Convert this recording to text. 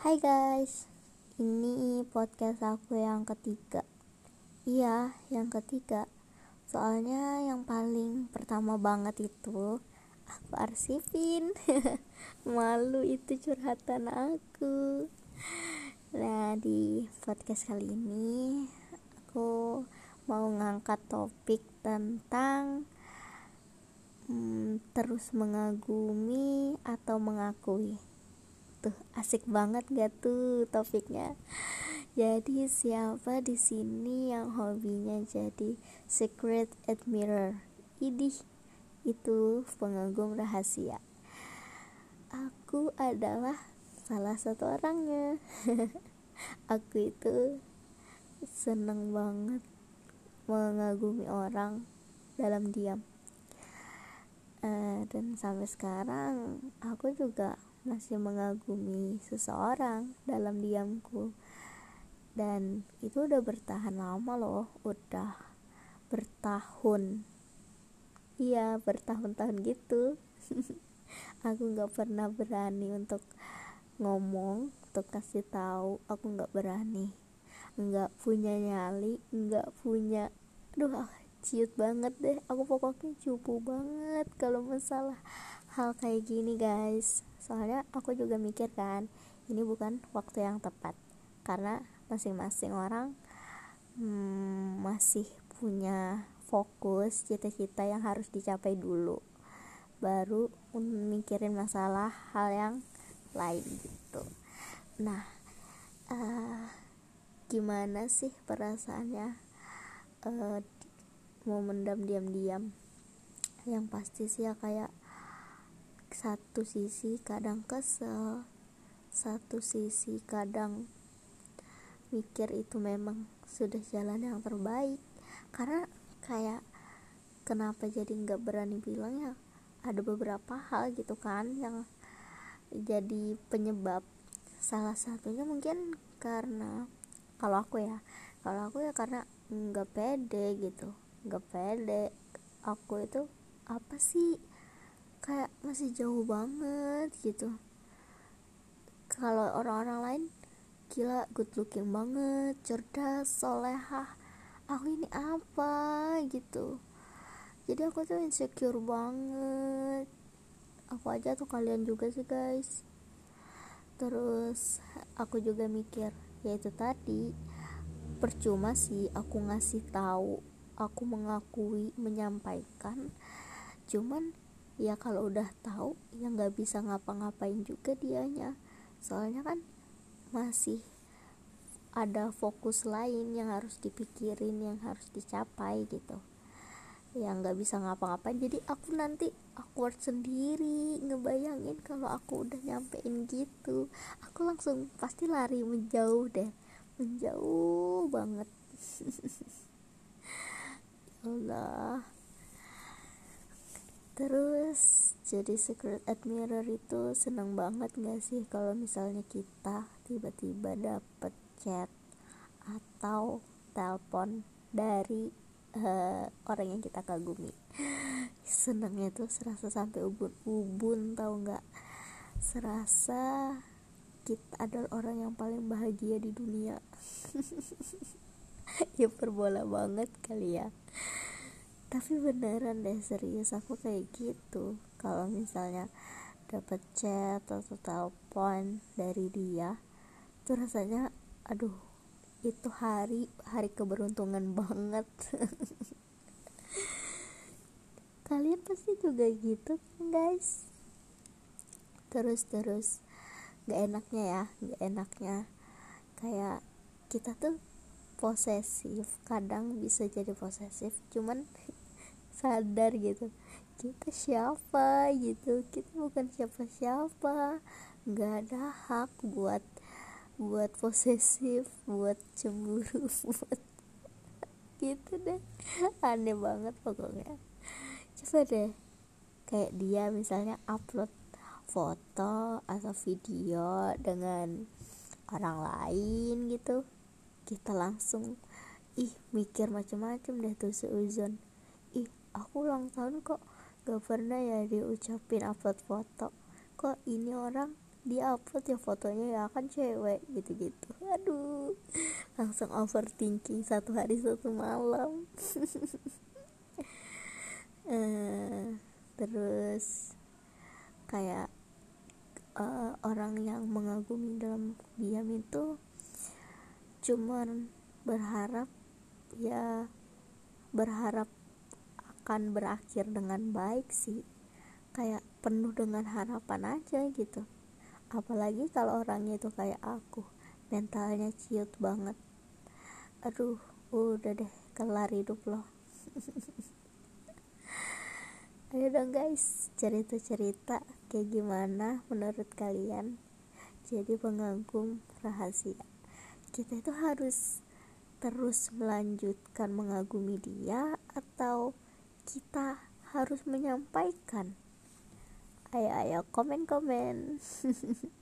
Hai guys, ini podcast aku yang ketiga. Iya, yang ketiga. Soalnya yang paling pertama banget itu aku arsipin. Malu itu curhatan aku. Nah, di podcast kali ini aku mau ngangkat topik tentang hmm, terus mengagumi atau mengakui tuh. Asik banget gak tuh topiknya? Jadi siapa di sini yang hobinya jadi secret admirer? Idih itu pengagum rahasia. Aku adalah salah satu orangnya. Aku itu seneng banget mengagumi orang dalam diam uh, dan sampai sekarang aku juga masih mengagumi seseorang dalam diamku. Dan itu udah bertahan lama loh udah bertahun. Iya bertahun-tahun gitu. Aku nggak pernah berani untuk ngomong untuk kasih tahu. Aku nggak berani. Nggak punya nyali nggak punya aduh ciut banget deh. Aku pokoknya cupu banget kalau masalah hal kayak gini guys. Soalnya aku juga mikir kan ini bukan waktu yang tepat. Karena masing-masing orang hmm, masih punya fokus cita-cita yang harus dicapai dulu. Baru mikirin masalah hal yang lain gitu. Nah uh, gimana sih perasaannya uh, mau mendam diam-diam. Yang pasti sih ya kayak satu sisi kadang kesel satu sisi kadang mikir itu memang sudah jalan yang terbaik. Karena kayak kenapa jadi nggak berani bilang ya ada beberapa hal gitu kan yang jadi penyebab. Salah satunya mungkin karena kalau aku ya kalau aku ya karena nggak pede gitu nggak pede. Aku itu apa sih? Kayak masih jauh banget gitu. Kalau orang-orang lain gila good looking banget cerdas solehah. Aku ini apa? Gitu. Jadi aku tuh insecure banget. Aku aja tuh kalian juga sih guys. Terus aku juga mikir ya itu tadi. Percuma sih aku ngasih tahu aku mengakui menyampaikan. Cuman ya kalau udah tahu ya nggak bisa ngapa-ngapain juga dianya. Soalnya kan masih ada fokus lain yang harus dipikirin yang harus dicapai gitu. Ya nggak bisa ngapa-ngapain. Jadi aku nanti awkward sendiri ngebayangin kalau aku udah nyampein gitu. Aku langsung pasti lari menjauh deh. Menjauh banget Allah terus jadi secret admirer itu seneng banget gak sih kalau misalnya kita tiba-tiba dapet chat atau telepon dari uh, orang yang kita kagumi? Senengnya tuh serasa sampai ubun-ubun tau nggak? Serasa kita adalah orang yang paling bahagia di dunia ya perbola banget kali ya. Tapi beneran deh serius aku kayak gitu. Kalau misalnya dapat chat atau telepon dari dia itu rasanya aduh itu hari hari keberuntungan banget. Kalian pasti juga gitu kan guys? Terus terus gak enaknya ya gak enaknya. Kayak kita tuh posesif kadang bisa jadi posesif cuman sadar gitu. Kita siapa gitu? Kita bukan siapa-siapa. Nggak ada hak buat buat posesif buat cemburu buat gitu deh. Aneh banget pokoknya. Coba deh kayak dia misalnya upload foto atau video dengan orang lain gitu kita langsung ih mikir macam-macam deh tuh seuzon aku ulang tahun kok gak pernah ya diucapin upload foto. Kok ini orang dia upload ya fotonya ya kan cewek gitu-gitu. Aduh langsung overthinking satu hari satu malam. Uh, terus kayak uh, orang yang mengagumi dalam diam itu cuman berharap ya berharap akan berakhir dengan baik sih. Kayak penuh dengan harapan aja gitu. Apalagi kalau orangnya itu kayak aku mentalnya ciut banget. Aduh udah deh kelar hidup loh. Ayo dong guys cerita-cerita kayak gimana menurut kalian? Jadi pengagum rahasia kita itu harus terus melanjutkan mengagumi dia atau kita harus menyampaikan? Ayo ayo komen komen